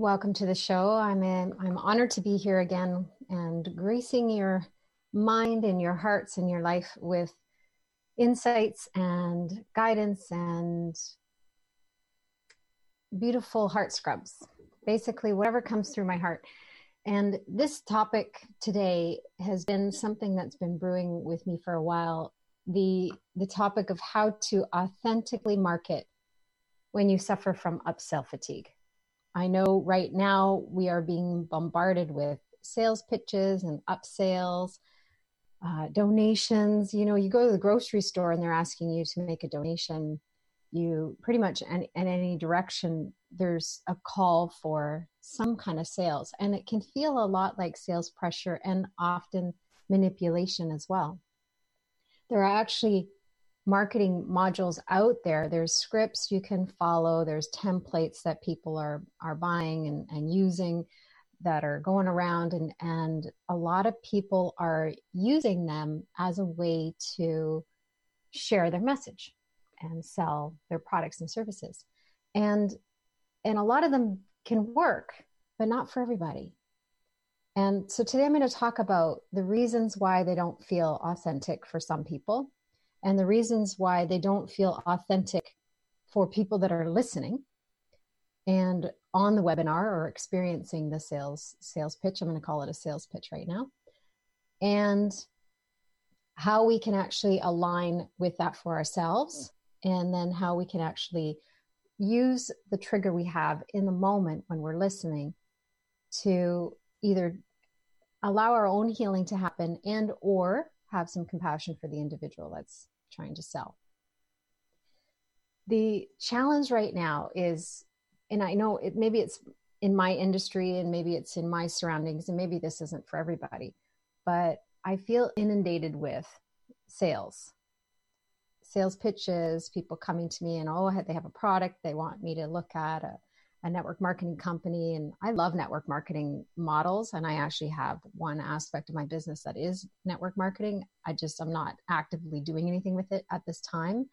Welcome to the show. I'm in, I'm honored to be here again and gracing your mind and your hearts and your life with insights and guidance and beautiful heart scrubs. Basically, whatever comes through my heart. And this topic today has been something that's been brewing with me for a while. The the topic of how to authentically market when you suffer from upsell fatigue. I know right now we are being bombarded with sales pitches and upsales, uh, donations. You know, you go to the grocery store and they're asking you to make a donation. You pretty much in, in any direction there's a call for some kind of sales. And it can feel a lot like sales pressure and often manipulation as well. There are actually marketing modules out there. There's scripts you can follow. There's templates that people are are buying and, and using that are going around and and a lot of people are using them as a way to share their message and sell their products and services. And and a lot of them can work but not for everybody. And so today i'm going to talk about the reasons why they don't feel authentic for some people and the reasons why they don't feel authentic for people that are listening and on the webinar or experiencing the sales sales pitch i'm going to call it a sales pitch right now and how we can actually align with that for ourselves and then how we can actually use the trigger we have in the moment when we're listening to either allow our own healing to happen and or have some compassion for the individual that's trying to sell. The challenge right now is and i know it maybe it's in my industry and maybe it's in my surroundings and maybe this isn't for everybody but i feel inundated with sales. Sales pitches, people coming to me and oh, they have a product they want me to look at, a, a network marketing company. And I love network marketing models. And I actually have one aspect of my business that is network marketing. I just, I'm not actively doing anything with it at this time.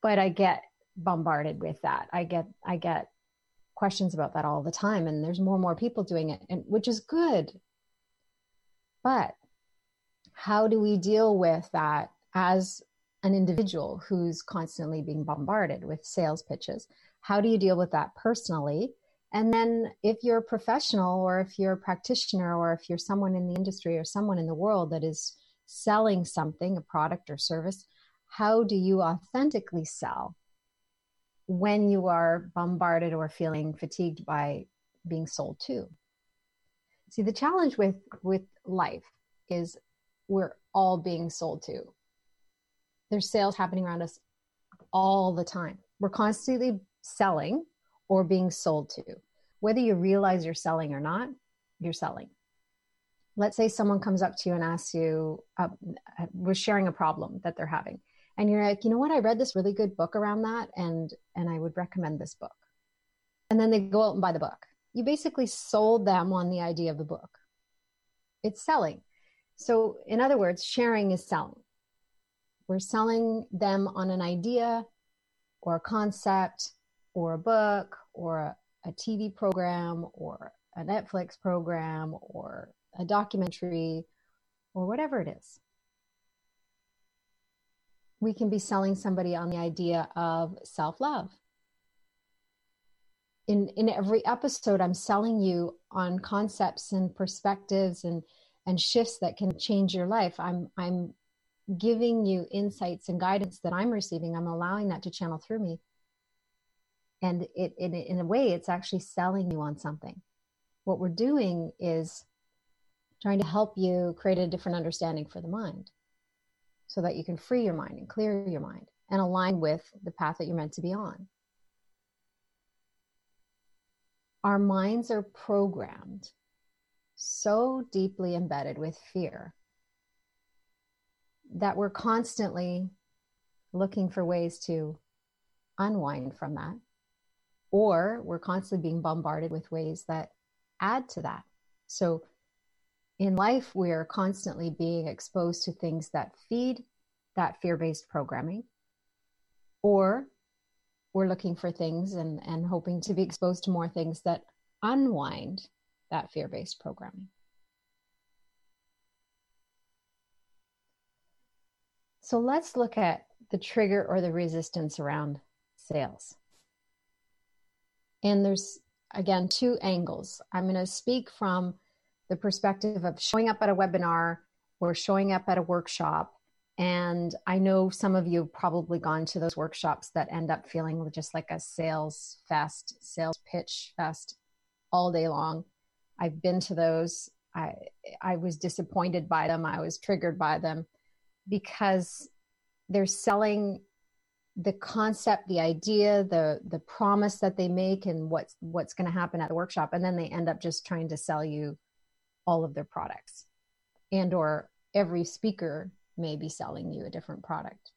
But I get bombarded with that. I get, I get questions about that all the time. And there's more and more people doing it, and which is good. But how do we deal with that as an individual who's constantly being bombarded with sales pitches how do you deal with that personally? And then if you're a professional or if you're a practitioner or if you're someone in the industry or someone in the world that is selling something a product or service how do you authentically sell when you are bombarded or feeling fatigued by being sold to? See the challenge with with life is we're all being sold to. There's sales happening around us all the time. We're constantly selling or being sold to. Whether you realize you're selling or not, you're selling. Let's say someone comes up to you and asks you, uh, we're sharing a problem that they're having. And you're like, you know what? I read this really good book around that, and and I would recommend this book. And then they go out and buy the book. You basically sold them on the idea of the book. It's selling. So, in other words, sharing is selling. We're selling them on an idea or a concept or a book or a, a TV program or a Netflix program or a documentary or whatever it is. We can be selling somebody on the idea of self love. In, in every episode, I'm selling you on concepts and perspectives and, and shifts that can change your life. I'm, I'm giving you insights and guidance that I'm receiving, I'm allowing that to channel through me. And it, it, in a way, it's actually selling you on something. What we're doing is trying to help you create a different understanding for the mind so that you can free your mind and clear your mind and align with the path that you're meant to be on. our minds are programmed so deeply embedded with fear that we're constantly looking for ways to unwind from that. Or we're constantly being bombarded with ways that add to that. So in life, we are constantly being exposed to things that feed that fear based programming, or we're looking for things and, and hoping to be exposed to more things that unwind that fear based programming. So let's look at the trigger or the resistance around sales. And there's, again, two angles. I'm going to speak from the perspective of showing up at a webinar or showing up at a workshop. And I know some of you have probably gone to those workshops that end up feeling just like a sales fest, sales pitch fest all day long. I've been to those. I I was disappointed by them. I was triggered by them because they're selling the concept, the idea, the the promise that they make and what's what's going to happen at the workshop and then they end up just trying to sell you all of their products. And or every speaker may be selling you a different product.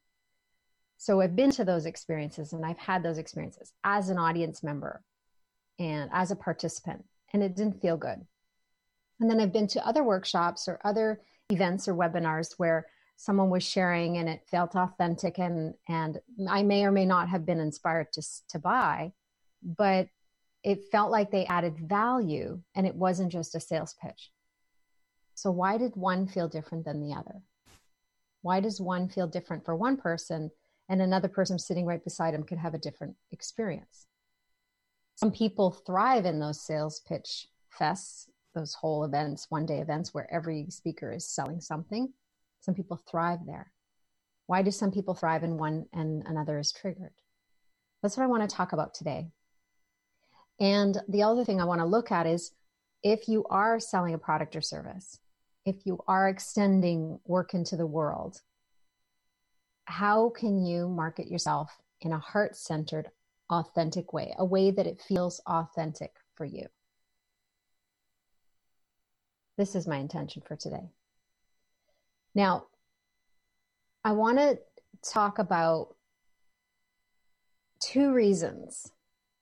So i've been to those experiences and i've had those experiences as an audience member and as a participant and it didn't feel good. And then i've been to other workshops or other events or webinars where someone was sharing and it felt authentic and and i may or may not have been inspired to to buy but it felt like they added value and it wasn't just a sales pitch so, why did one feel different than the other? Why does one feel different for one person and another person sitting right beside him could have a different experience? Some people thrive in those sales pitch fests, those whole events, one day events where every speaker is selling something. Some people thrive there. Why do some people thrive in one and another is triggered? That's what I want to talk about today. And the other thing I want to look at is if you are selling a product or service, if you are extending work into the world, how can you market yourself in a heart centered, authentic way, a way that it feels authentic for you? This is my intention for today. Now, I want to talk about two reasons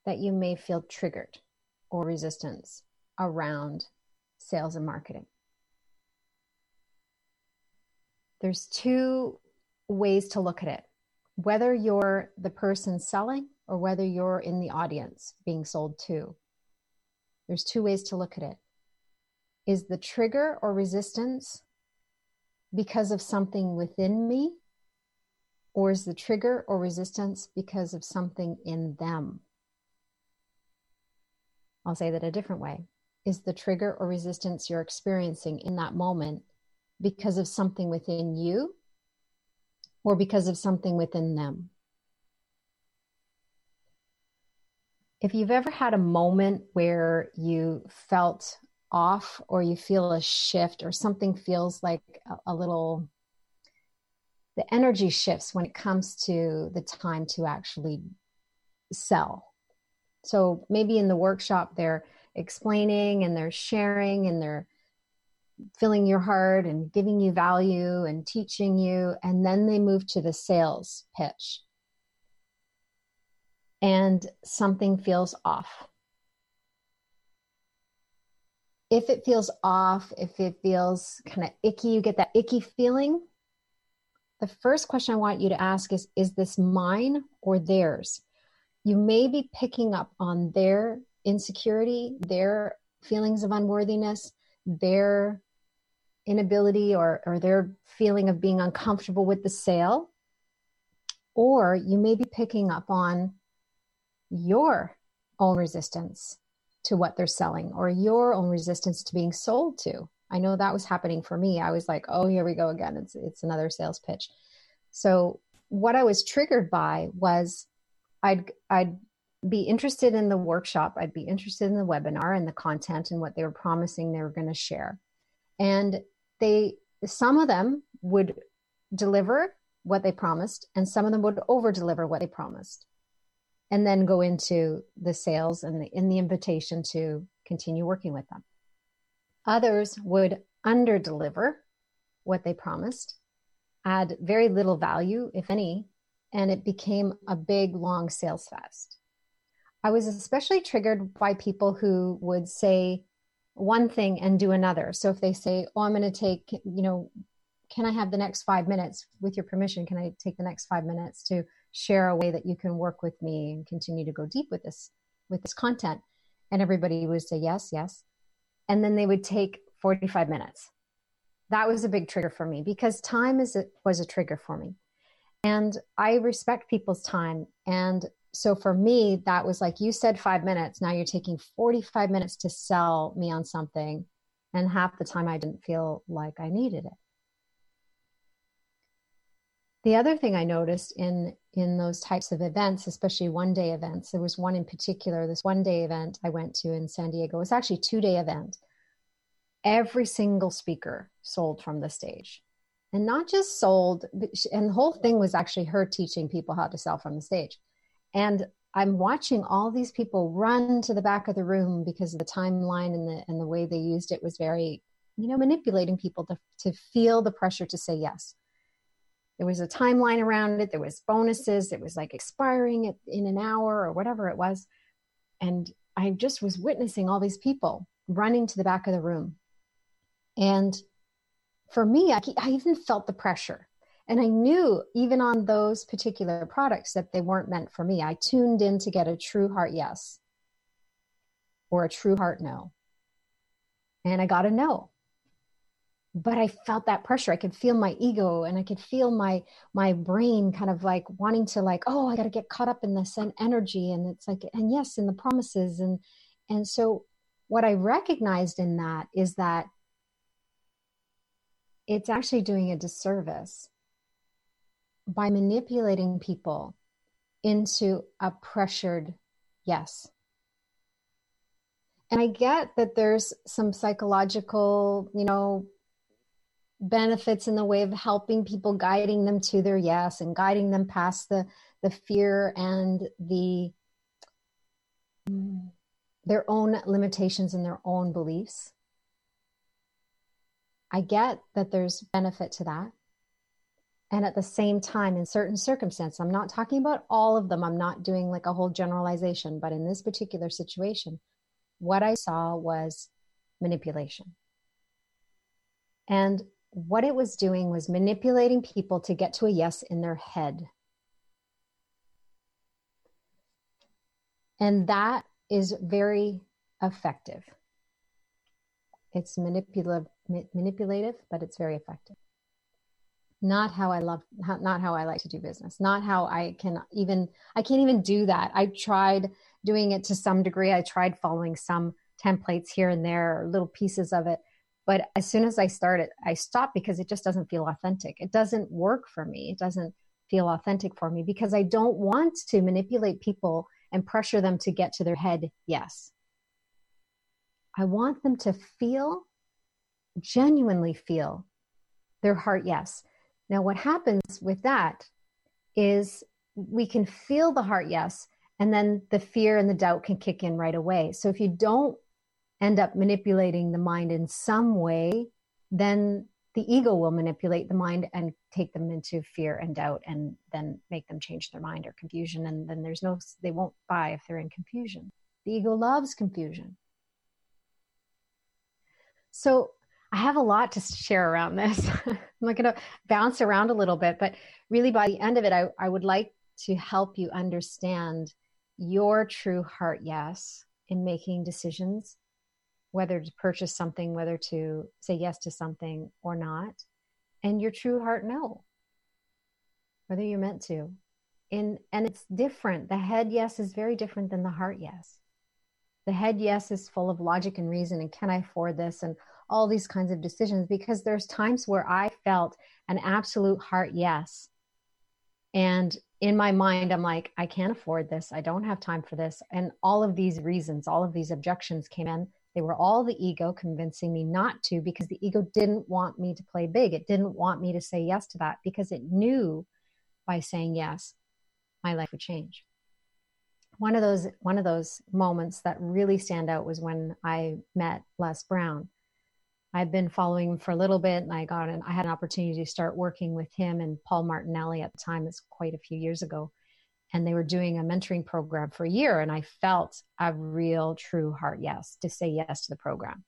that you may feel triggered or resistance around sales and marketing there's two ways to look at it whether you're the person selling or whether you're in the audience being sold to. There's two ways to look at it. Is the trigger or resistance because of something within me? Or is the trigger or resistance because of something in them? I'll say that a different way. Is the trigger or resistance you're experiencing in that moment because of something within you or because of something within them. If you've ever had a moment where you felt off or you feel a shift or something feels like a, a little the energy shifts when it comes to the time to actually sell. So maybe in the workshop they're explaining and they're sharing and they're filling your heart and giving you value and teaching you. And then they move to the sales pitch. And something feels off. If it feels off, if it feels kind of icky, you get that icky feeling. The first question I want you to ask is Is this mine or theirs? You may be picking up on their insecurity, their feelings of unworthiness, their inability or, or their feeling of being uncomfortable with the sale. Or you may be picking up on your own resistance to what they're selling or your own resistance to being sold to. I know that was happening for me. I was like, oh, here we go again. It's, it's another sales pitch. So what I was triggered by was I'd, I'd be interested in the workshop. I'd be interested in the webinar and the content and what they were promising they were going to share. And they some of them would deliver what they promised and some of them would over deliver what they promised and then go into the sales and the, in the invitation to continue working with them. Others would under deliver what they promised, add very little value, if any, and it became a big, long sales fest. I was especially triggered by people who would say one thing and do another. So if they say, Oh, I'm going to take, you know, can I have the next five minutes with your permission? Can I take the next five minutes to share a way that you can work with me and continue to go deep with this, with this content? And everybody would say, yes, yes. And then they would take 45 minutes. That was a big trigger for me because time is a, was a trigger for me. And I respect people's time. And so for me, that was like you said five minutes. Now you're taking 45 minutes to sell me on something. And half the time I didn't feel like I needed it. The other thing I noticed in in those types of events, especially one day events, there was one in particular, this one day event I went to in San Diego. It was actually two day event. Every single speaker sold from the stage. And not just sold, and the whole thing was actually her teaching people how to sell from the stage. And I'm watching all these people run to the back of the room because the timeline and the and the way they used it was very, you know, manipulating people to to feel the pressure to say yes. There was a timeline around it. There was bonuses. It was like expiring in an hour or whatever it was. And I just was witnessing all these people running to the back of the room. And for me, I, I even felt the pressure. And I knew even on those particular products that they weren't meant for me. I tuned in to get a true heart yes or a true heart no. And I got a no but I felt that pressure. I could feel my ego and I could feel my my brain kind of like wanting to like, oh, I got to get caught up in this and energy and it's like and yes, in the promises and and so what I recognized in that is that it's actually doing a disservice by manipulating people into a pressured yes. And I get that there's some psychological, you know, benefits in the way of helping people guiding them to their yes and guiding them past the the fear and the their own limitations and their own beliefs. I get that there's benefit to that. And at the same time in certain circumstances i'm not talking about all of them i'm not doing like a whole generalization but in this particular situation what i saw was manipulation. And what it was doing was manipulating people to get to a yes in their head. And that is very effective. It's manipulative, manipulative, but it's very effective. Not how I love, not how I like to do business. Not how I can even, I can't even do that. I tried doing it to some degree. I tried following some templates here and there, or little pieces of it, but as soon as I started, I stopped because it just doesn't feel authentic. It doesn't work for me. It doesn't feel authentic for me because I don't want to manipulate people and pressure them to get to their head yes. I want them to feel, genuinely feel their heart yes. Now, what happens with that is we can feel the heart yes, and then the fear and the doubt can kick in right away. So if you don't end up manipulating the mind in some way, then the ego will manipulate the mind and take them into fear and doubt and then make them change their mind or confusion. And then there's no, they won't buy if they're in confusion. The ego loves confusion. So I have a lot to share around this. I'm not going to bounce around a little bit, but really by the end of it, I, I would like to help you understand your true heart yes in making decisions whether to purchase something, whether to say yes to something or not, and your true heart no, whether you're meant to. In, and it's different. The head yes is very different than the heart yes. The head yes is full of logic and reason and can I afford this and all these kinds of decisions because there's times where I felt an absolute heart yes. And in my mind, I'm like, I can't afford this. I don't have time for this. And all of these reasons, all of these objections came in they were all the ego convincing me not to because the ego didn't want me to play big. It didn't want me to say yes to that because it knew by saying yes, my life would change. one of those one of those moments that really stand out was when I met Les Brown. I'd been following him for a little bit and I got an I had an opportunity to start working with him and Paul Martinelli at the time, it's quite a few years ago. And they were doing a mentoring program for a year and I felt a real true heart yes to say yes to the program.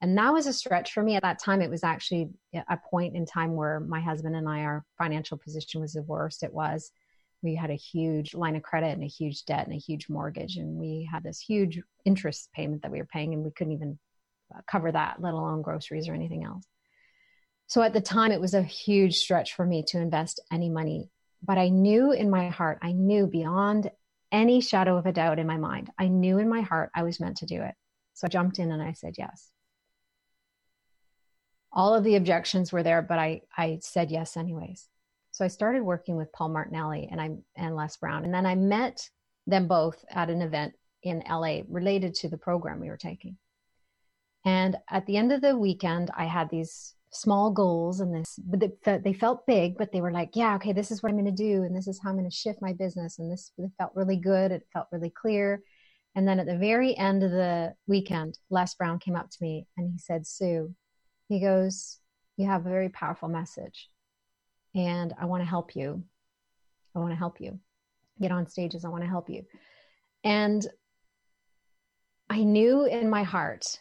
And that was a stretch for me at that time. It was actually a point in time where my husband and I, our financial position was the worst it was we had a huge line of credit and a huge debt and a huge mortgage and we had this huge interest payment that we were paying and we couldn't even cover that let alone groceries or anything else so at the time it was a huge stretch for me to invest any money but i knew in my heart i knew beyond any shadow of a doubt in my mind. I knew in my heart i was meant to do it. So i jumped in and i said yes. All of the objections were there but i i said yes anyways. So I started working with Paul Martinelli and I and Les Brown, and then I met them both at an event in LA related to the program we were taking. And at the end of the weekend, I had these small goals and this, but they, they felt big, but they were like, yeah, okay, this is what I'm going to do. And this is how I'm going to shift my business. And this felt really good. It felt really clear. And then at the very end of the weekend, Les Brown came up to me and he said, Sue, he goes, you have a very powerful message and I want to help you. I want to help you get on stages. I want to help you. And I knew in my heart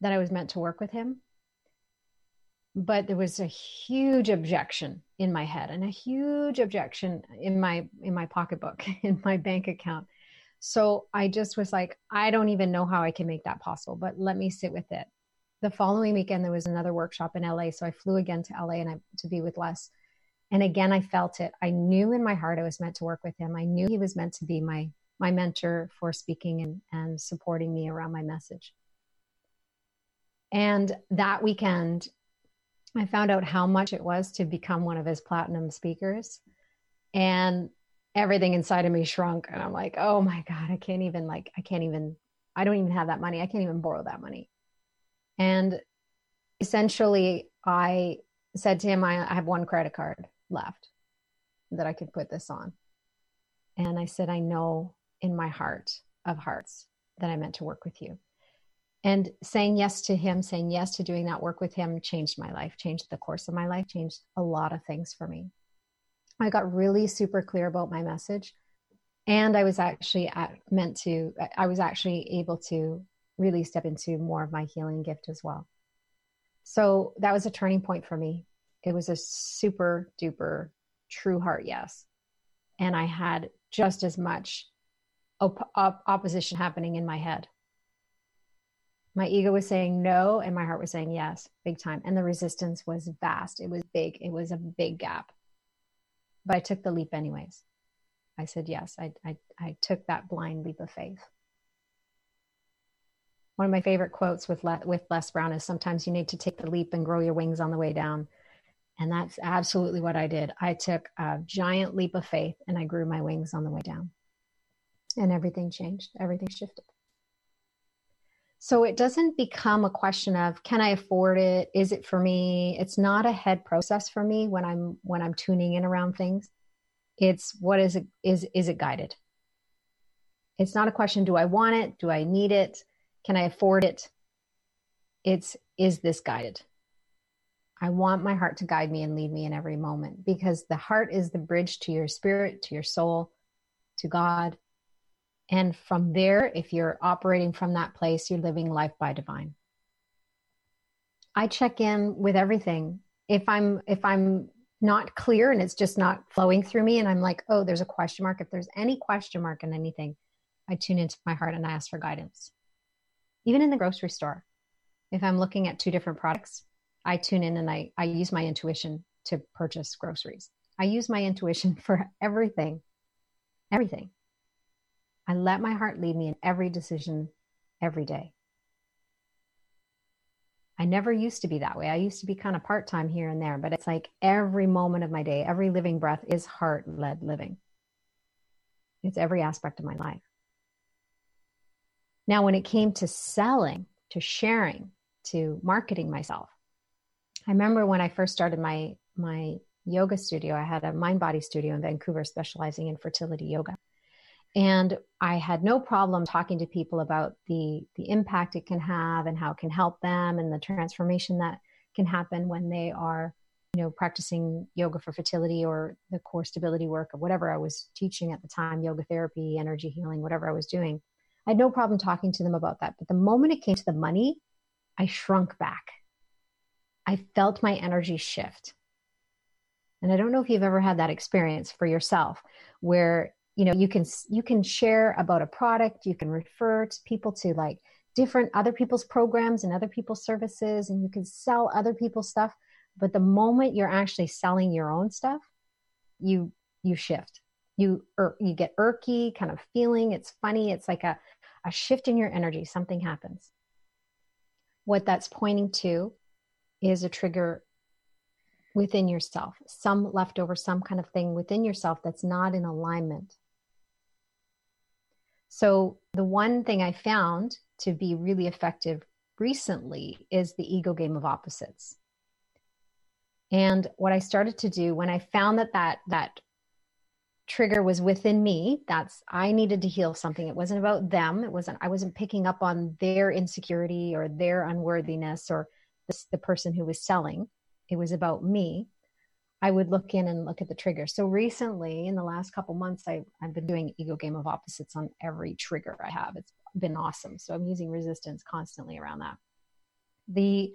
that I was meant to work with him. But there was a huge objection in my head and a huge objection in my in my pocketbook, in my bank account. So I just was like, I don't even know how I can make that possible, but let me sit with it. The following weekend there was another workshop in LA. So I flew again to LA and I to be with Les and again i felt it i knew in my heart i was meant to work with him i knew he was meant to be my my mentor for speaking and, and supporting me around my message and that weekend i found out how much it was to become one of his platinum speakers and everything inside of me shrunk and i'm like oh my god i can't even like i can't even i don't even have that money i can't even borrow that money and essentially i said to him I, I have one credit card left that I could put this on. And I said, I know in my heart of hearts that I meant to work with you. And saying yes to him, saying yes to doing that work with him changed my life, changed the course of my life, changed a lot of things for me. I got really super clear about my message. And I was actually meant to, I was actually able to really step into more of my healing gift as well. So that was a turning point for me it was a super duper true heart yes. And I had just as much op- op- opposition happening in my head. My ego was saying no, and my heart was saying yes, big time. And the resistance was vast. It was big. It was a big gap. But I took the leap anyways. I said yes. I, I, I took that blind leap of faith. One of my favorite quotes with Le- with Les Brown is sometimes you need to take the leap and grow your wings on the way down. And that's absolutely what I did. I took a giant leap of faith and I grew my wings on the way down. And everything changed, everything shifted. So it doesn't become a question of can I afford it? Is it for me? It's not a head process for me when I'm when I'm tuning in around things. It's what is it is is it guided? It's not a question do I want it? Do I need it? Can I afford it? It's is this guided? I want my heart to guide me and lead me in every moment because the heart is the bridge to your spirit, to your soul, to God. And from there, if you're operating from that place, you're living life by divine. I check in with everything. If I'm if I'm not clear and it's just not flowing through me and I'm like, "Oh, there's a question mark." If there's any question mark in anything, I tune into my heart and I ask for guidance. Even in the grocery store, if I'm looking at two different products, I tune in and I, I use my intuition to purchase groceries. I use my intuition for everything, everything. I let my heart lead me in every decision every day. I never used to be that way. I used to be kind of part time here and there, but it's like every moment of my day, every living breath is heart led living. It's every aspect of my life. Now, when it came to selling, to sharing, to marketing myself, I remember when I first started my my yoga studio, I had a mind body studio in Vancouver specializing in fertility yoga. And I had no problem talking to people about the the impact it can have and how it can help them and the transformation that can happen when they are you know practicing yoga for fertility or the core stability work or whatever I was teaching at the time yoga therapy energy healing whatever I was doing. I had no problem talking to them about that. But the moment it came to the money I shrunk back. I felt my energy shift. And I don't know if you've ever had that experience for yourself where you know you can you can share about a product you can refer to people to like different other people's programs and other people's services and you can sell other people's stuff but the moment you're actually selling your own stuff you you shift. You er, you get irky kind of feeling it's funny it's like a a shift in your energy something happens. What that's pointing to is a trigger within yourself some leftover some kind of thing within yourself that's not in alignment so, the one thing I found to be really effective recently is the ego game of opposites. And what I started to do when I found that that, that trigger was within me, that's I needed to heal something. It wasn't about them. It wasn't, I wasn't picking up on their insecurity or their unworthiness or this, the person who was selling. It was about me. I would look in and look at the trigger. So recently, in the last couple months, I, I've been doing ego game of opposites on every trigger I have. It's been awesome. So I'm using resistance constantly around that. The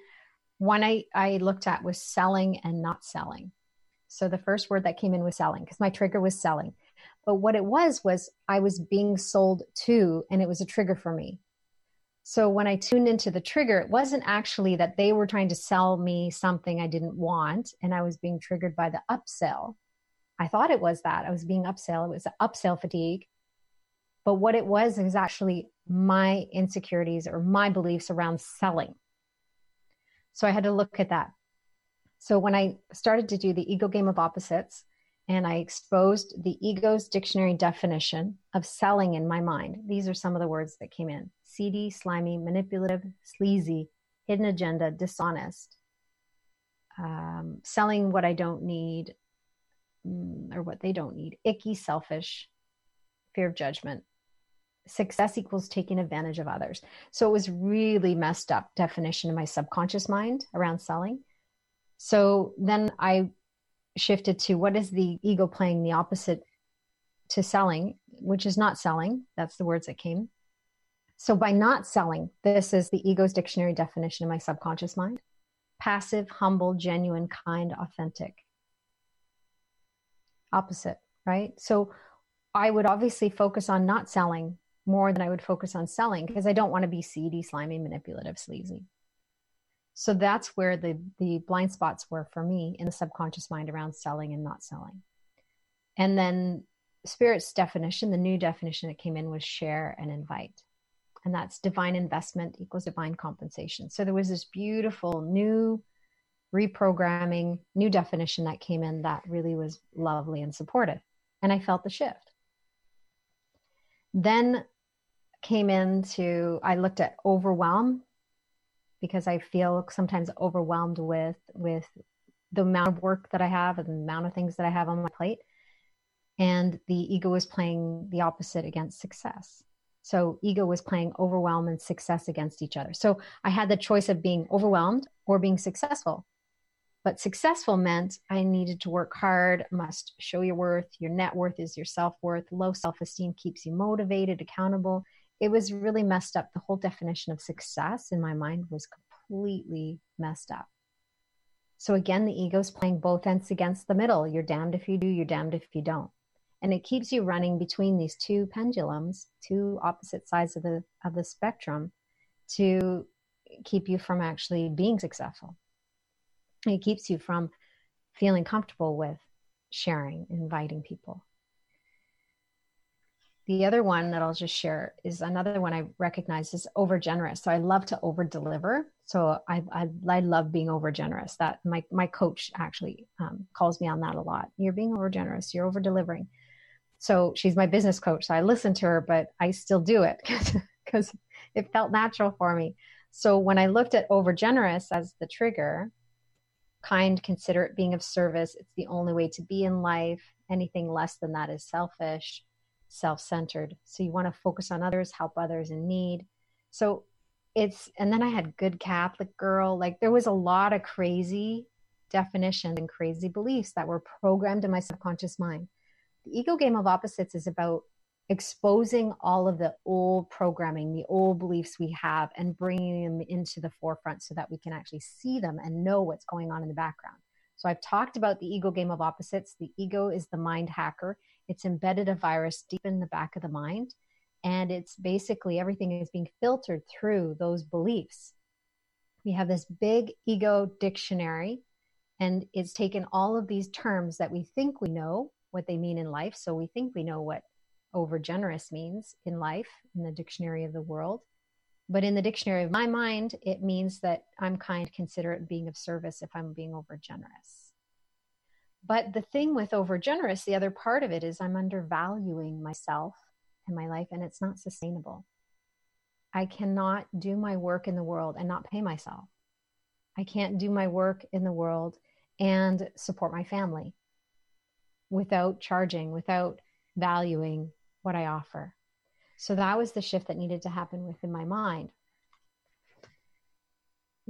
one I, I looked at was selling and not selling. So the first word that came in was selling because my trigger was selling. But what it was was I was being sold to, and it was a trigger for me. So when I tuned into the trigger, it wasn't actually that they were trying to sell me something I didn't want and I was being triggered by the upsell. I thought it was that. I was being upsell. It was upsell fatigue. But what it was is actually my insecurities or my beliefs around selling. So I had to look at that. So when I started to do the ego game of opposites, and I exposed the ego's dictionary definition of selling in my mind. These are some of the words that came in seedy, slimy, manipulative, sleazy, hidden agenda, dishonest, um, selling what I don't need mm, or what they don't need, icky, selfish, fear of judgment. Success equals taking advantage of others. So it was really messed up definition in my subconscious mind around selling. So then I shifted to what is the ego playing the opposite to selling, which is not selling. That's the words that came. So by not selling, this is the ego's dictionary definition in my subconscious mind passive, humble, genuine, kind, authentic. Opposite, right? So I would obviously focus on not selling more than I would focus on selling because I don't want to be seedy, slimy, manipulative, sleazy so that's where the the blind spots were for me in the subconscious mind around selling and not selling. And then spirit's definition the new definition that came in was share and invite. And that's divine investment equals divine compensation. So there was this beautiful new reprogramming new definition that came in that really was lovely and supportive. And i felt the shift. Then came into i looked at overwhelm because I feel sometimes overwhelmed with with the amount of work that I have and the amount of things that I have on my plate. And the ego is playing the opposite against success. So ego was playing overwhelm and success against each other. So I had the choice of being overwhelmed or being successful. But successful meant I needed to work hard, must show your worth. Your net worth is your self worth. Low self esteem keeps you motivated, accountable it was really messed up. The whole definition of success in my mind was completely messed up. So again, the ego's playing both ends against the middle. You're damned if you do, you're damned if you don't. And it keeps you running between these two pendulums, two opposite sides of the of the spectrum to keep you from actually being successful. It keeps you from feeling comfortable with sharing, inviting people. The other one that I'll just share is another one I recognize is over generous. So I love to over deliver. So I, I, I love being over generous. That my my coach actually um, calls me on that a lot. You're being over generous. You're over delivering. So she's my business coach. So I listen to her, but I still do it because it felt natural for me. So when I looked at over generous as the trigger, kind, considerate, being of service, it's the only way to be in life. Anything less than that is selfish self centered. So you want to focus on others, help others in need. So it's, and then I had good Catholic girl. Like there was a lot of crazy definitions and crazy beliefs that were programmed in my subconscious mind. The ego game of opposites is about exposing all of the old programming, the old beliefs we have, and bringing them into the forefront so that we can actually see them and know what's going on in the background. So I've talked about the ego game of opposites. The ego is the mind hacker. It's embedded a virus deep in the back of the mind. And it's basically everything is being filtered through those beliefs. We have this big ego dictionary, and it's taken all of these terms that we think we know what they mean in life. So we think we know what over generous means in life in the dictionary of the world. But in the dictionary of my mind, it means that I'm kind, considerate, being of service if I'm being over generous. But the thing with over generous, the other part of it is I'm undervaluing myself and my life, and it's not sustainable. I cannot do my work in the world and not pay myself. I can't do my work in the world and support my family without charging, without valuing what I offer. So that was the shift that needed to happen within my mind.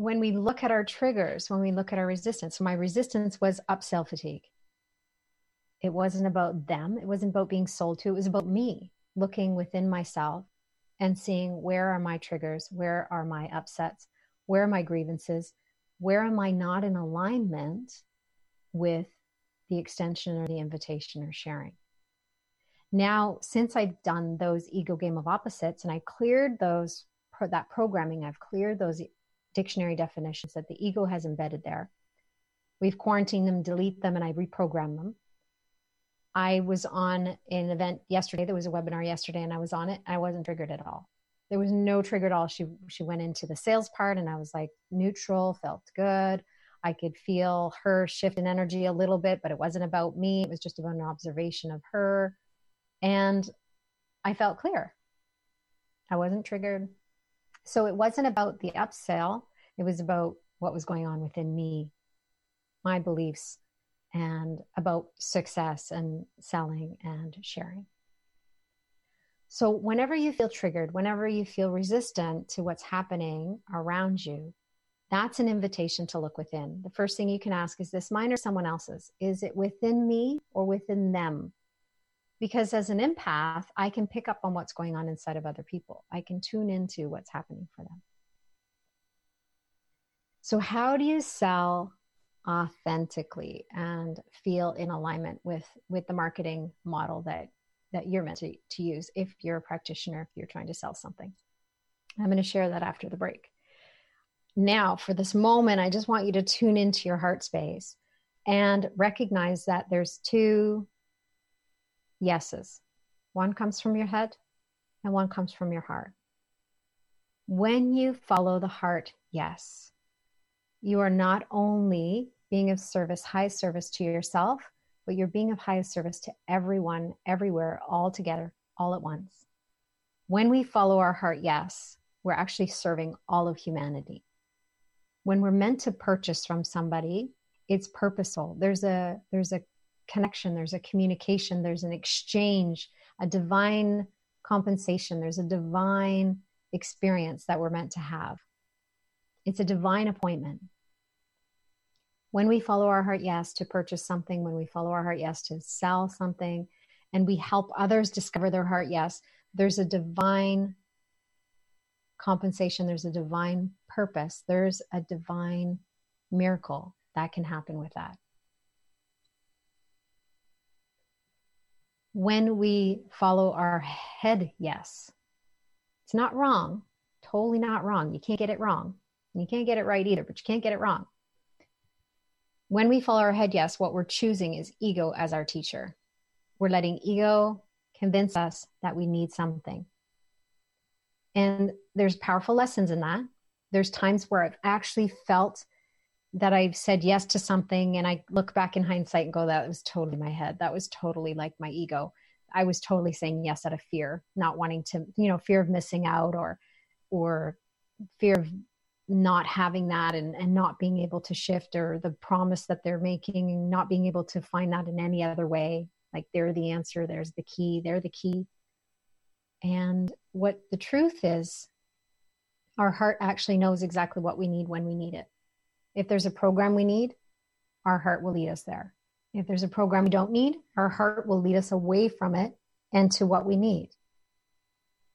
When we look at our triggers, when we look at our resistance, my resistance was upsell fatigue. It wasn't about them, it wasn't about being sold to, it was about me looking within myself and seeing where are my triggers, where are my upsets, where are my grievances, where am I not in alignment with the extension or the invitation or sharing. Now since i've done those ego game of opposites and i cleared those that programming i've cleared those dictionary definitions that the ego has embedded there. We've quarantined them delete them and i reprogram them. I was on an event yesterday there was a webinar yesterday and i was on it. I wasn't triggered at all. There was no trigger at all. She she went into the sales part and i was like neutral felt good. I could feel her shift in energy a little bit but it wasn't about me. It was just about an observation of her. And I felt clear. I wasn't triggered. So it wasn't about the upsell, it was about what was going on within me, my beliefs, and about success and selling and sharing. So, whenever you feel triggered, whenever you feel resistant to what's happening around you, that's an invitation to look within. The first thing you can ask is this mine or someone else's? Is it within me or within them? Because as an empath, I can pick up on what's going on inside of other people. I can tune into what's happening for them. So, how do you sell authentically and feel in alignment with with the marketing model that that you're meant to, to use if you're a practitioner, if you're trying to sell something? I'm going to share that after the break. Now, for this moment, I just want you to tune into your heart space and recognize that there's two yeses. One comes from your head and one comes from your heart. When you follow the heart, yes, you are not only being of service, high service to yourself, but you're being of highest service to everyone, everywhere, all together, all at once. When we follow our heart, yes, we're actually serving all of humanity. When we're meant to purchase from somebody, it's purposeful. There's a there's a connection, there's a communication, there's an exchange, a divine compensation, there's a divine experience that we're meant to have. It's a divine appointment. When we follow our heart yes to purchase something, when we follow our heart yes to sell something, and we help others discover their heart yes, there's a divine compensation, there's a divine purpose, there's a divine miracle that can happen with that. When we follow our head yes. It's not wrong, totally not wrong. You can't get it wrong. You can't get it right either, but you can't get it wrong. When we follow our head yes, what we're choosing is ego as our teacher. We're letting ego convince us that we need something. And there's powerful lessons in that. There's times where I've actually felt that I've said yes to something and I look back in hindsight and go, that was totally my head. That was totally like my ego. I was totally saying yes out of fear, not wanting to, you know, fear of missing out or, or fear of not having that and, and not being able to shift or the promise that they're making not being able to find that in any other way. like they're the answer, there's the key, they're the key. And what the truth is, our heart actually knows exactly what we need when we need it. If there's a program we need, our heart will lead us there. If there's a program we don't need, our heart will lead us away from it and to what we need.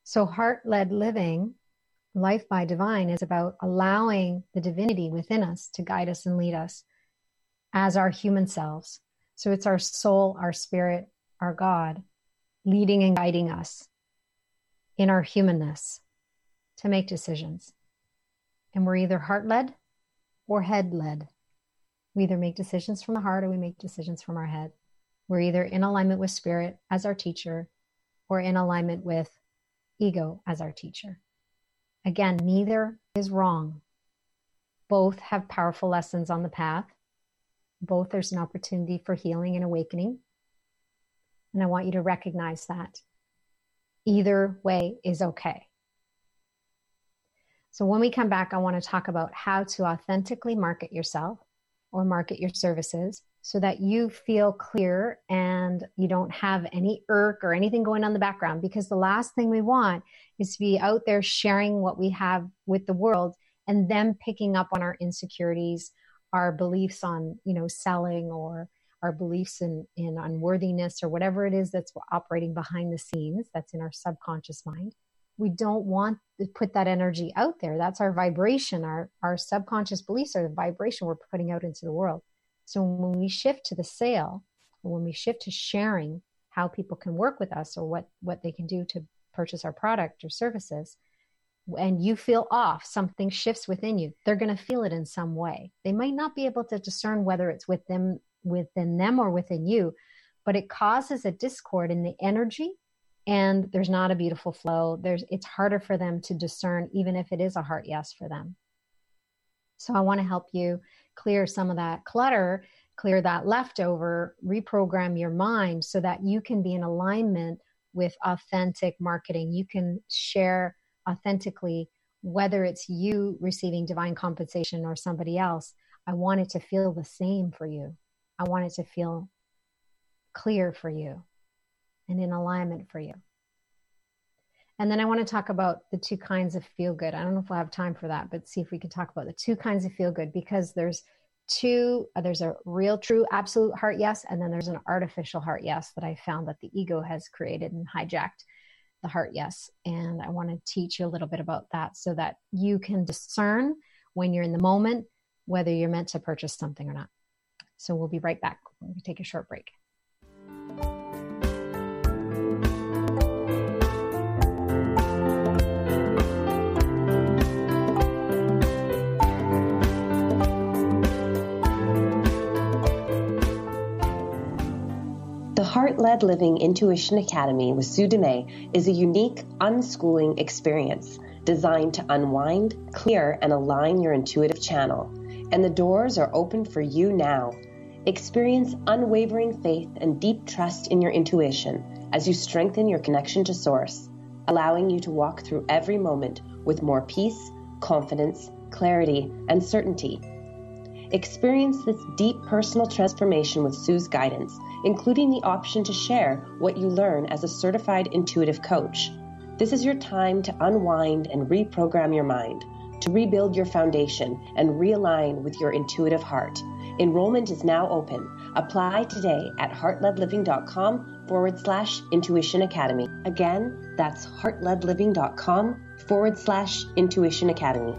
So, heart led living, life by divine, is about allowing the divinity within us to guide us and lead us as our human selves. So, it's our soul, our spirit, our God leading and guiding us in our humanness to make decisions. And we're either heart led or head led. We either make decisions from the heart or we make decisions from our head. We're either in alignment with spirit as our teacher or in alignment with ego as our teacher. Again, neither is wrong. Both have powerful lessons on the path. Both there's an opportunity for healing and awakening. And I want you to recognize that. Either way is okay. So, when we come back, I want to talk about how to authentically market yourself or market your services so that you feel clear and you don't have any irk or anything going on in the background. Because the last thing we want is to be out there sharing what we have with the world and them picking up on our insecurities, our beliefs on, you know, selling or our beliefs in, in unworthiness or whatever it is that's operating behind the scenes that's in our subconscious mind we don't want to put that energy out there. That's our vibration. Our, our subconscious beliefs are the vibration we're putting out into the world. So when we shift to the sale, when we shift to sharing how people can work with us or what, what they can do to purchase our product or services, and you feel off, something shifts within you, they're going to feel it in some way. They might not be able to discern whether it's within, within them or within you, but it causes a discord in the energy and there's not a beautiful flow there's it's harder for them to discern even if it is a heart yes for them. So i want to help you clear some of that clutter clear that leftover reprogram your mind so that you can be in alignment with authentic marketing. You can share authentically whether it's you receiving divine compensation or somebody else i want it to feel the same for you. I want it to feel clear for you and in alignment for you. And then I want to talk about the two kinds of feel good. I don't know if we'll have time for that, but see if we can talk about the two kinds of feel good because there's two uh, there's a real true absolute heart yes and then there's an artificial heart yes that i found that the ego has created and hijacked the heart yes and i want to teach you a little bit about that so that you can discern when you're in the moment whether you're meant to purchase something or not so we'll be right back we take a short break Heart Led Living Intuition Academy with Sue Dumais is a unique unschooling experience designed to unwind, clear, and align your intuitive channel. And the doors are open for you now. Experience unwavering faith and deep trust in your intuition as you strengthen your connection to Source, allowing you to walk through every moment with more peace, confidence, clarity, and certainty. Experience this deep personal transformation with Sue's guidance including the option to share what you learn as a certified intuitive coach. This is your time to unwind and reprogram your mind, to rebuild your foundation and realign with your intuitive heart. Enrollment is now open. Apply today at heartledliving.com forward slash intuition academy. Again, that's heartledliving.com forward slash intuition academy.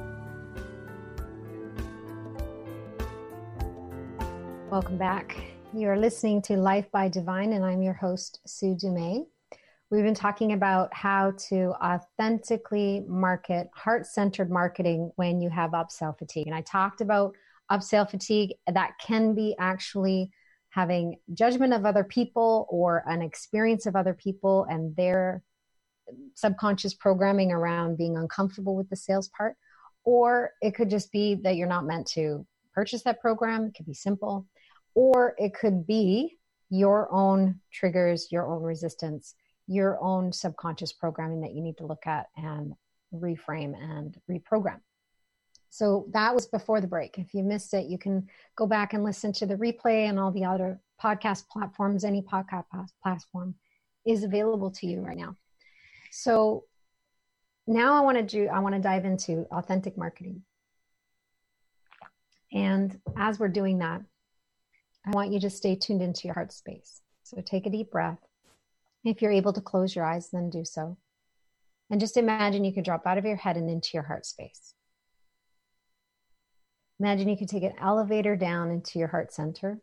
Welcome back. You're listening to Life by Divine, and I'm your host, Sue Dumais. We've been talking about how to authentically market heart centered marketing when you have upsell fatigue. And I talked about upsell fatigue that can be actually having judgment of other people or an experience of other people and their subconscious programming around being uncomfortable with the sales part. Or it could just be that you're not meant to purchase that program. It could be simple or it could be your own triggers, your own resistance, your own subconscious programming that you need to look at and reframe and reprogram. So that was before the break. If you missed it, you can go back and listen to the replay and all the other podcast platforms. Any podcast platform is available to you right now. So now I want to do, I want to dive into authentic marketing. And as we're doing that, I want you to stay tuned into your heart space. So take a deep breath. If you're able to close your eyes, then do so. And just imagine you can drop out of your head and into your heart space. Imagine you can take an elevator down into your heart center.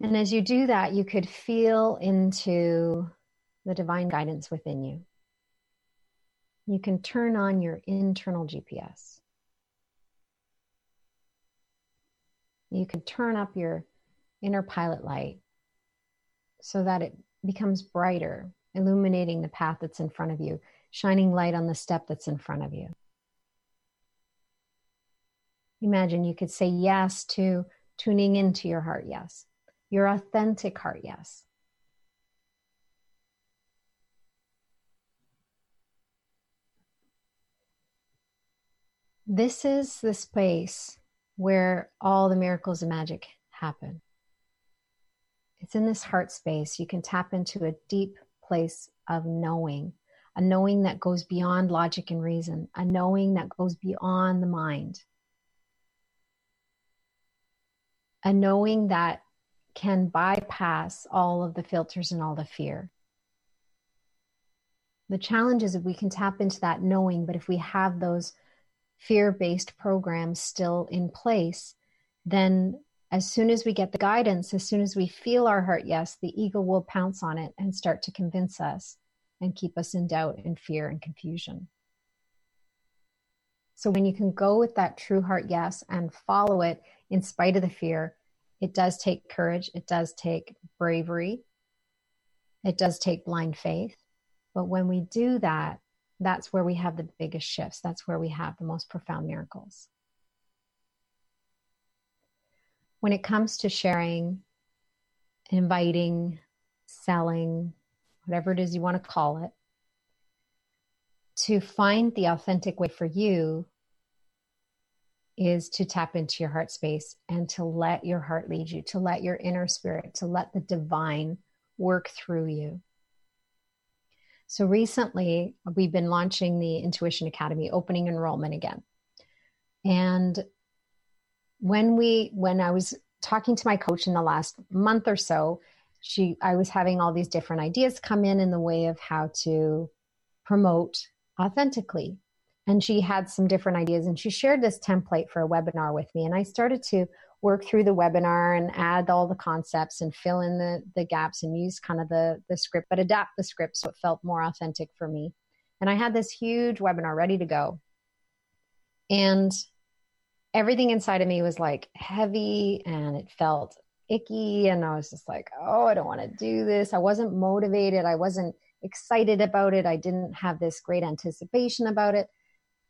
And as you do that, you could feel into the divine guidance within you. You can turn on your internal GPS. You can turn up your inner pilot light so that it becomes brighter, illuminating the path that's in front of you, shining light on the step that's in front of you. Imagine you could say yes to tuning into your heart yes, your authentic heart yes. This is the space where all the miracles and magic happen. It's in this heart space. You can tap into a deep place of knowing, a knowing that goes beyond logic and reason, a knowing that goes beyond the mind, a knowing that can bypass all of the filters and all the fear. The challenge is that we can tap into that knowing, but if we have those fear based programs still in place, then as soon as we get the guidance, as soon as we feel our heart yes, the ego will pounce on it and start to convince us and keep us in doubt and fear and confusion. So when you can go with that true heart yes and follow it in spite of the fear, it does take courage, it does take bravery, it does take blind faith. But when we do that, that's where we have the biggest shifts. That's where we have the most profound miracles. When it comes to sharing, inviting, selling, whatever it is you want to call it, to find the authentic way for you is to tap into your heart space and to let your heart lead you, to let your inner spirit, to let the divine work through you. So recently, we've been launching the Intuition Academy, opening enrollment again. And when we, when I was talking to my coach in the last month or so, she, I was having all these different ideas come in in the way of how to promote authentically. And she had some different ideas and she shared this template for a webinar with me. And I started to work through the webinar and add all the concepts and fill in the, the gaps and use kind of the, the script, but adapt the script so it felt more authentic for me. And I had this huge webinar ready to go. And everything inside of me was like heavy and it felt icky. And I was just like, oh, I don't want to do this. I wasn't motivated. I wasn't excited about it. I didn't have this great anticipation about it.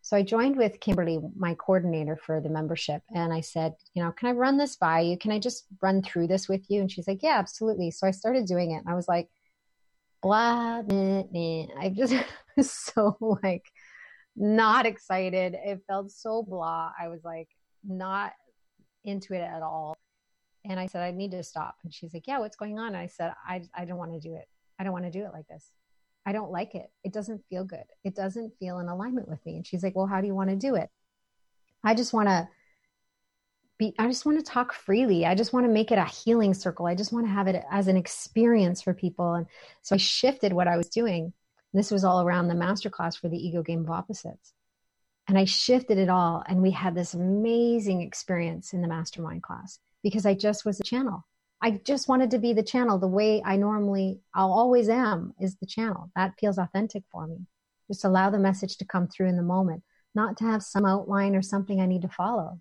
So I joined with Kimberly, my coordinator for the membership, and I said, you know, can I run this by you? Can I just run through this with you? And she's like, yeah, absolutely. So I started doing it, and I was like, blah, meh, meh. I just was so like not excited. It felt so blah. I was like not into it at all. And I said, I need to stop. And she's like, yeah, what's going on? And I said, I, I don't want to do it. I don't want to do it like this. I don't like it. It doesn't feel good. It doesn't feel in alignment with me. And she's like, Well, how do you want to do it? I just want to be, I just want to talk freely. I just want to make it a healing circle. I just want to have it as an experience for people. And so I shifted what I was doing. This was all around the masterclass for the ego game of opposites. And I shifted it all. And we had this amazing experience in the mastermind class because I just was a channel. I just wanted to be the channel the way I normally, I'll always am, is the channel. That feels authentic for me. Just allow the message to come through in the moment, not to have some outline or something I need to follow.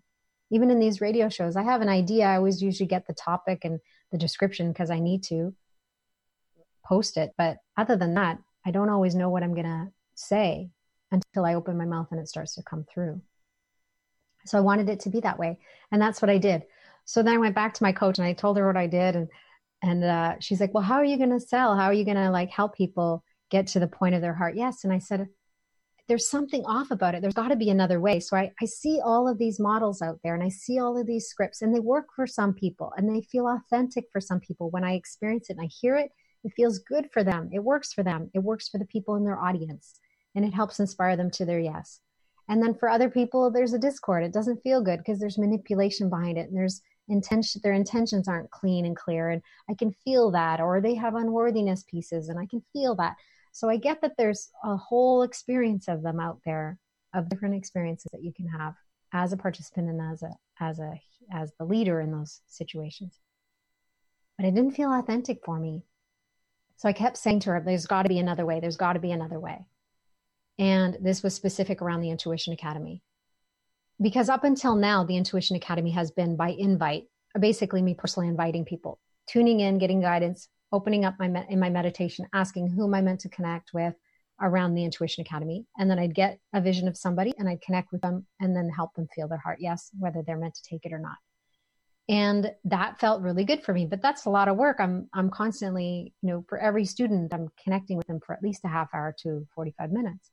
Even in these radio shows, I have an idea. I always usually get the topic and the description because I need to post it. But other than that, I don't always know what I'm going to say until I open my mouth and it starts to come through. So I wanted it to be that way. And that's what I did. So then I went back to my coach and I told her what I did. And, and uh, she's like, well, how are you going to sell? How are you going to like help people get to the point of their heart? Yes. And I said, there's something off about it. There's got to be another way. So I, I see all of these models out there and I see all of these scripts and they work for some people and they feel authentic for some people. When I experience it and I hear it, it feels good for them. It works for them. It works for the people in their audience and it helps inspire them to their yes. And then for other people, there's a discord. It doesn't feel good because there's manipulation behind it and there's intention, their intentions aren't clean and clear. And I can feel that, or they have unworthiness pieces and I can feel that. So I get that there's a whole experience of them out there of different experiences that you can have as a participant and as a, as a, as the leader in those situations. But it didn't feel authentic for me. So I kept saying to her, there's got to be another way. There's got to be another way. And this was specific around the Intuition Academy. Because up until now, the Intuition Academy has been by invite, basically me personally inviting people, tuning in, getting guidance, opening up my in my meditation, asking who am I meant to connect with around the Intuition Academy. And then I'd get a vision of somebody and I'd connect with them and then help them feel their heart, yes, whether they're meant to take it or not. And that felt really good for me. But that's a lot of work. I'm I'm constantly, you know, for every student, I'm connecting with them for at least a half hour to 45 minutes.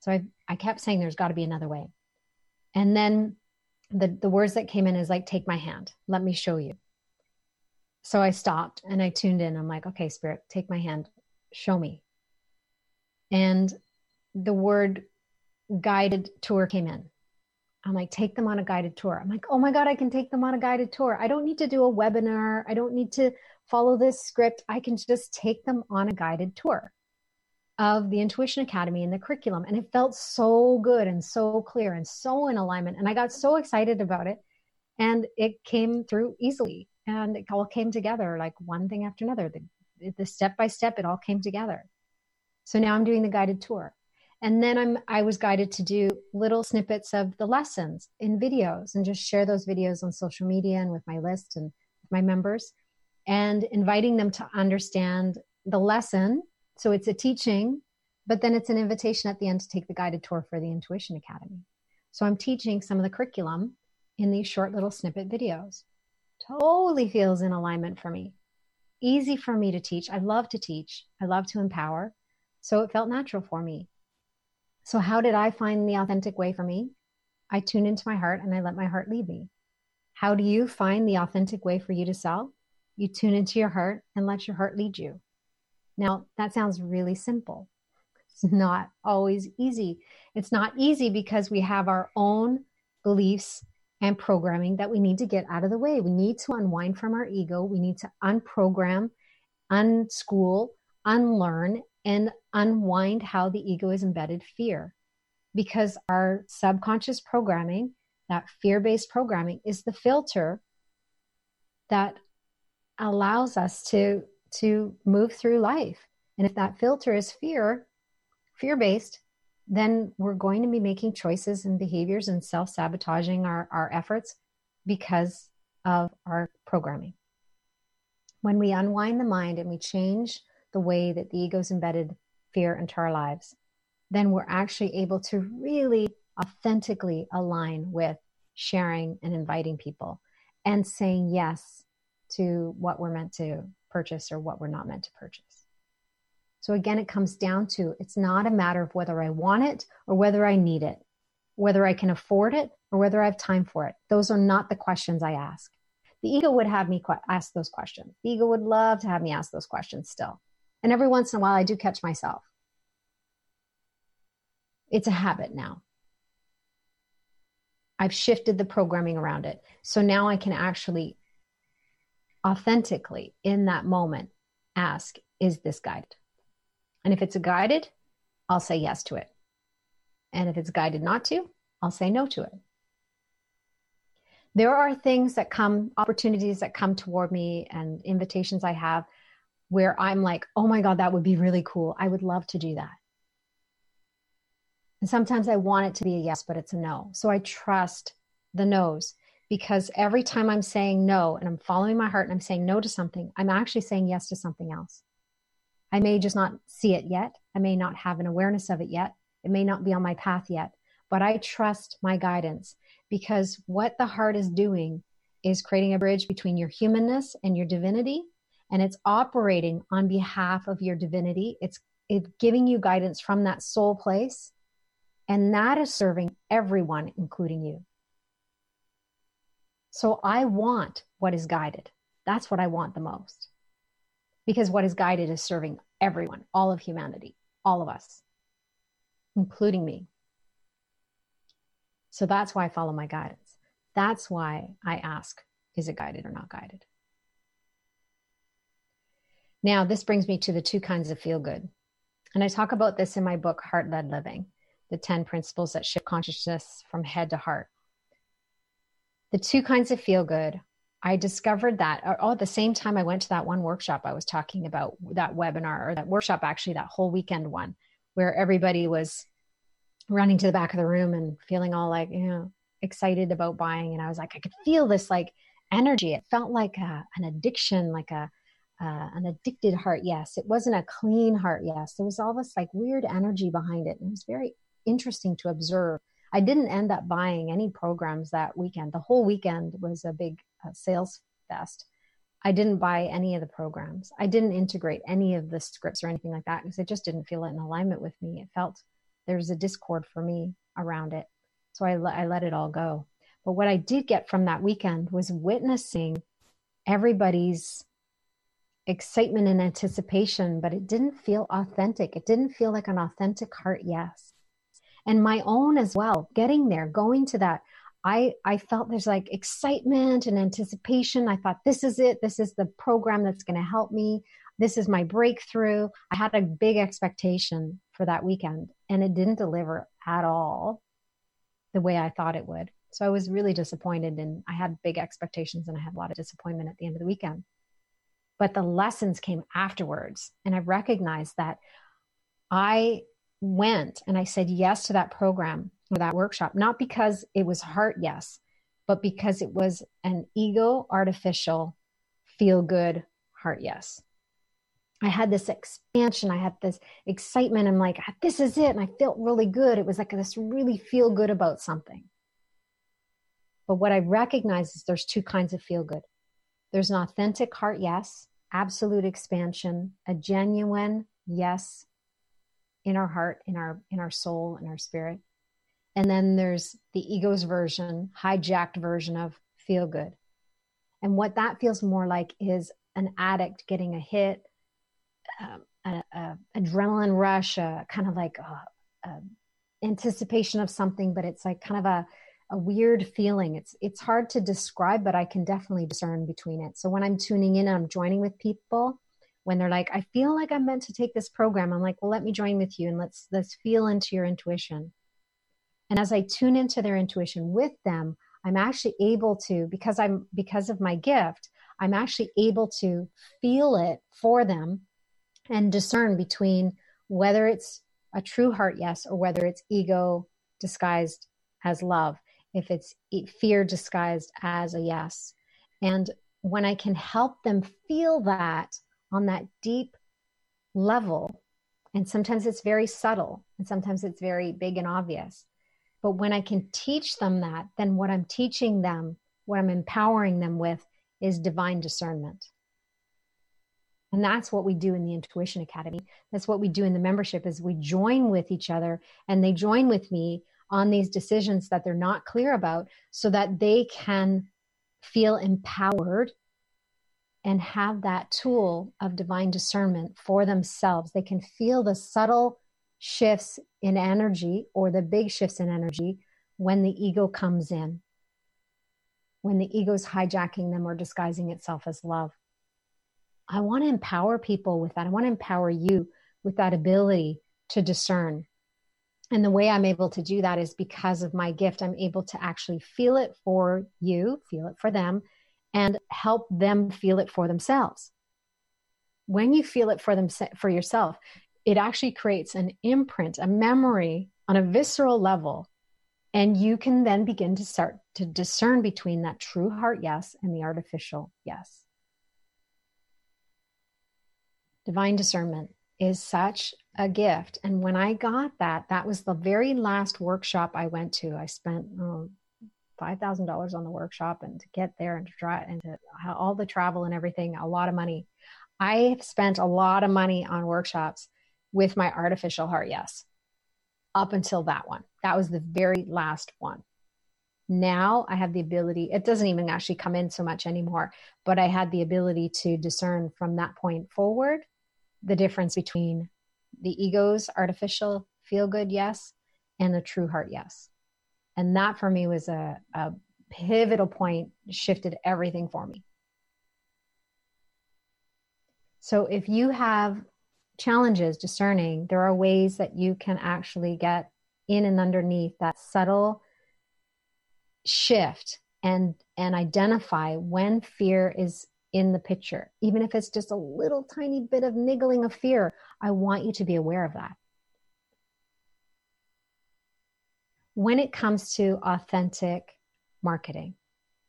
So I, I kept saying there's got to be another way. And then the, the words that came in is like, take my hand, let me show you. So I stopped and I tuned in. I'm like, okay, spirit, take my hand, show me. And the word guided tour came in. I'm like, take them on a guided tour. I'm like, oh my God, I can take them on a guided tour. I don't need to do a webinar. I don't need to follow this script. I can just take them on a guided tour of the Intuition Academy and the curriculum. And it felt so good and so clear and so in alignment. And I got so excited about it. And it came through easily and it all came together like one thing after another. The, the step by step, it all came together. So now I'm doing the guided tour. And then I'm, I was guided to do little snippets of the lessons in videos and just share those videos on social media and with my list and my members and inviting them to understand the lesson so it's a teaching, but then it's an invitation at the end to take the guided tour for the Intuition Academy. So I'm teaching some of the curriculum in these short little snippet videos. Totally feels in alignment for me. Easy for me to teach. I love to teach. I love to empower. So it felt natural for me. So how did I find the authentic way for me? I tune into my heart and I let my heart lead me. How do you find the authentic way for you to sell? You tune into your heart and let your heart lead you. Now, that sounds really simple. It's not always easy. It's not easy because we have our own beliefs and programming that we need to get out of the way. We need to unwind from our ego. We need to unprogram, unschool, unlearn, and unwind how the ego is embedded fear. Because our subconscious programming, that fear based programming, is the filter that allows us to to move through life. And if that filter is fear, fear based, then we're going to be making choices and behaviors and self sabotaging our, our efforts because of our programming. When we unwind the mind and we change the way that the ego's embedded fear into our lives, then we're actually able to really authentically align with sharing and inviting people and saying yes to what we're meant to purchase or what we're not meant to purchase. So again, it comes down to it's not a matter of whether I want it or whether I need it, whether I can afford it or whether I have time for it. Those are not the questions I ask. The ego would have me ask those questions. The ego would love to have me ask those questions still. And every once in a while, I do catch myself. It's a habit now. I've shifted the programming around it. So now I can actually authentically in that moment ask, is this guided? And if it's a guided, I'll say yes to it. And if it's guided not to, I'll say no to it. There are things that come, opportunities that come toward me and invitations I have where I'm like, oh my God, that would be really cool. I would love to do that. And sometimes I want it to be a yes, but it's a no. So I trust the no's because every time I'm saying no and I'm following my heart and I'm saying no to something, I'm actually saying yes to something else. I may just not see it yet. I may not have an awareness of it yet. It may not be on my path yet, but I trust my guidance because what the heart is doing is creating a bridge between your humanness and your divinity. And it's operating on behalf of your divinity. It's, giving you guidance from that soul place And that is serving everyone, including you. So I want what is guided. That's what I want the most. Because what is guided is serving everyone, all of humanity, all of us, including me. So that's why I follow my guidance. That's why I ask, is it guided or not guided? Now, this brings me to the two kinds of feel good. And I talk about this in my book, Heart Led Living the 10 principles that shift consciousness from head to heart. The two kinds of feel good, I discovered that all at the same time I went to that one workshop I was talking about, that webinar or that workshop, actually, that whole weekend one, where everybody was running to the back of the room and feeling all like, you know, excited about buying. And I was like, I could feel this like energy. It felt like a, an addiction, like a, uh, an addicted heart yes. It wasn't a clean heart yes. There was all this like weird energy behind it. And it was very interesting to observe. I didn't end up buying any programs that weekend. The whole weekend was a big uh, sales fest. I didn't buy any of the programs. I didn't integrate any of the scripts or anything like that because I just didn't feel it in alignment with me. It felt there's a discord for me around it. So I, I let it all go. But what I did get from that weekend was witnessing everybody's excitement and anticipation, but it didn't feel authentic. It didn't feel like an authentic heart yes. And my own as well, getting there, going to that. I, I felt there's like excitement and anticipation. I thought, this is it. This is the program that's going to help me. This is my breakthrough. I had a big expectation for that weekend and it didn't deliver at all the way I thought it would. So I was really disappointed and I had big expectations and I had a lot of disappointment at the end of the weekend but the lessons came afterwards. And I recognized that I went and I said yes to that program or that workshop, not because it was heart yes, but because it was an ego artificial feel good heart yes. I had this expansion. I had this excitement. I'm like, this is it. And I felt really good. It was like this really feel good about something. But what I recognize is there's two kinds of feel good. There's an authentic heart yes, absolute expansion, a genuine yes in our heart, in our in our soul, in our spirit. And then there's the ego's version, hijacked version of feel good. And what that feels more like is an addict getting a hit, um, a, a, adrenaline rush, a kind of like a, a anticipation of something, but it's like kind of a a weird feeling. It's it's hard to describe, but I can definitely discern between it. So when I'm tuning in and I'm joining with people, when they're like, I feel like I'm meant to take this program, I'm like, well, let me join with you and let's let's feel into your intuition. And as I tune into their intuition with them, I'm actually able to, because I'm because of my gift, I'm actually able to feel it for them and discern between whether it's a true heart yes or whether it's ego disguised as love if it's fear disguised as a yes. And when I can help them feel that on that deep level, and sometimes it's very subtle and sometimes it's very big and obvious. But when I can teach them that, then what I'm teaching them, what I'm empowering them with is divine discernment. And that's what we do in the Intuition Academy. That's what we do in the membership is we join with each other and they join with me on these decisions that they're not clear about so that they can feel empowered and have that tool of divine discernment for themselves. They can feel the subtle shifts in energy or the big shifts in energy when the ego comes in, when the ego is hijacking them or disguising itself as love. I want to empower people with that. I want to empower you with that ability to discern and the way I'm able to do that is because of my gift. I'm able to actually feel it for you, feel it for them, and help them feel it for themselves. When you feel it for them for yourself, it actually creates an imprint, a memory on a visceral level. And you can then begin to start to discern between that true heart yes and the artificial yes. Divine discernment is such a gift. And when I got that, that was the very last workshop I went to. I spent oh, $5,000 on the workshop and to get there and to try and to all the travel and everything, a lot of money. I have spent a lot of money on workshops with my artificial heart yes. up until that one. That was the very last one. Now I have the ability, it doesn't even actually come in so much anymore, but I had the ability to discern from that point forward the difference between the ego's artificial feel good yes and the true heart yes. And that for me was a, a pivotal point, shifted everything for me. So if you have challenges discerning, there are ways that you can actually get in and underneath that subtle shift and and identify when fear is in the picture even if it's just a little tiny bit of niggling of fear i want you to be aware of that when it comes to authentic marketing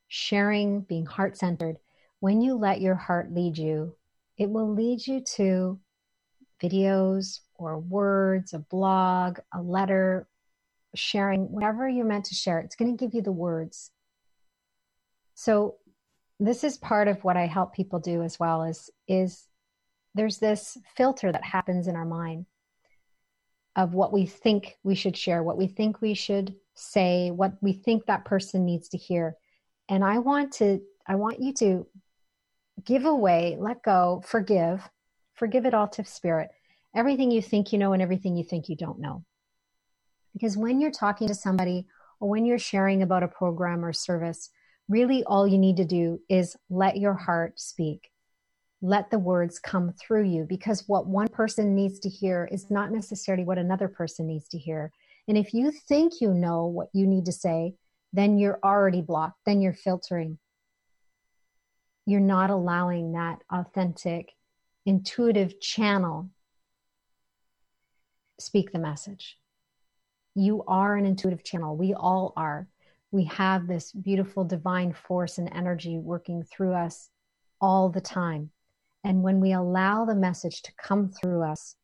sharing being heart centered when you let your heart lead you it will lead you to videos or words, a blog, a letter, sharing, whatever you're meant to share. It's going to give you the words. So this is part of what I help people do as well is is there's this filter that happens in our mind of what we think we should share, what we think we should say, what we think that person needs to hear. And I want to I want you to give away, let go, forgive, forgive it all to spirit. Everything you think you know and everything you think you don't know. Because when you're talking to somebody or when you're sharing about a program or service, really all you need to do is let your heart speak. Let the words come through you because what one person needs to hear is not necessarily what another person needs to hear. And if you think you know what you need to say, then you're already blocked, then you're filtering you're not allowing that authentic, intuitive channel speak the message. You are an intuitive channel. We all are. We have this beautiful divine force and energy working through us all the time. And when we allow the message to come through us,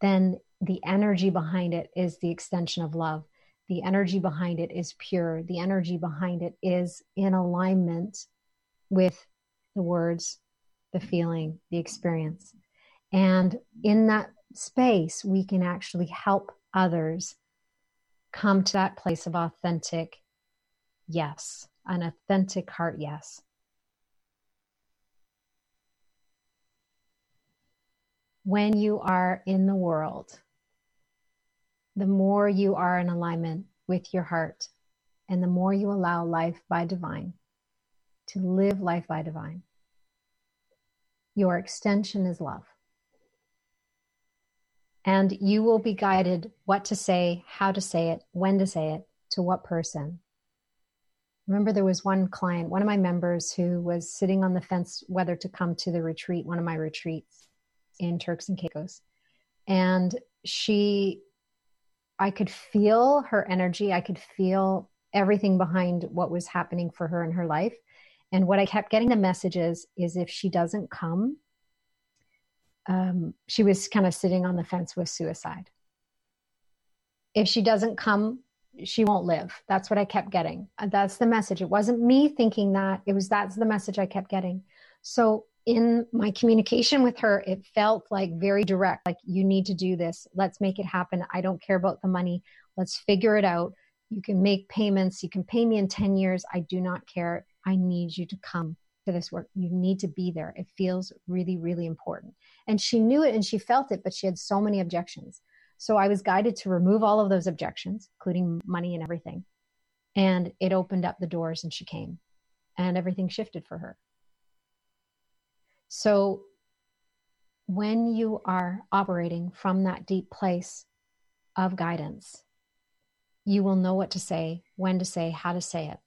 then the energy behind it is the extension of love. The energy behind it is pure. The energy behind it is in alignment with the words, the feeling, the experience. And in that space, we can actually help others come to that place of authentic yes, an authentic heart yes. When you are in the world, the more you are in alignment with your heart and the more you allow life by divine, to live life by divine. Your extension is love. And you will be guided what to say, how to say it, when to say it, to what person. Remember, there was one client, one of my members, who was sitting on the fence whether to come to the retreat, one of my retreats in Turks and Caicos. And she, I could feel her energy. I could feel everything behind what was happening for her in her life. And what I kept getting the messages is if she doesn't come, um, she was kind of sitting on the fence with suicide. If she doesn't come, she won't live. That's what I kept getting. That's the message. It wasn't me thinking that. It was that's the message I kept getting. So in my communication with her, it felt like very direct. Like you need to do this. Let's make it happen. I don't care about the money. Let's figure it out. You can make payments. You can pay me in 10 years. I do not care. I need you to come to this work. You need to be there. It feels really, really important. And she knew it and she felt it, but she had so many objections. So I was guided to remove all of those objections, including money and everything. And it opened up the doors and she came and everything shifted for her. So when you are operating from that deep place of guidance, you will know what to say, when to say, how to say it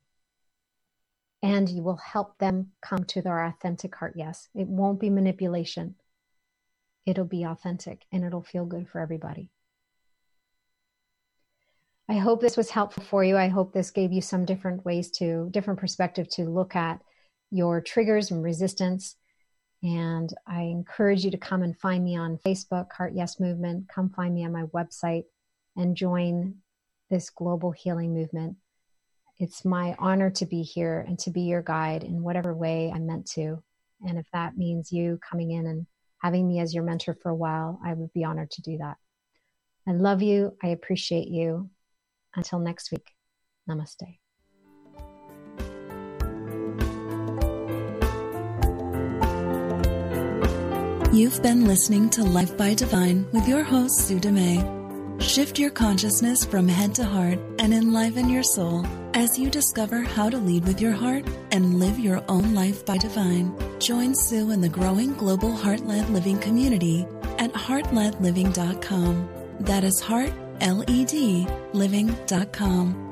and you will help them come to their authentic heart yes. It won't be manipulation. It'll be authentic and it'll feel good for everybody. I hope this was helpful for you. I hope this gave you some different ways to, different perspective to look at your triggers and resistance. And I encourage you to come and find me on Facebook, Heart Yes Movement. Come find me on my website and join this global healing movement it's my honor to be here and to be your guide in whatever way I'm meant to. And if that means you coming in and having me as your mentor for a while, I would be honored to do that. I love you. I appreciate you. Until next week, namaste. You've been listening to Life by Divine with your host, Sue Dumais. Shift your consciousness from head to heart and enliven your soul as you discover how to lead with your heart and live your own life by divine. Join Sue in the growing global heart led living community at heartledliving.com. That is heart, L E D, living.com.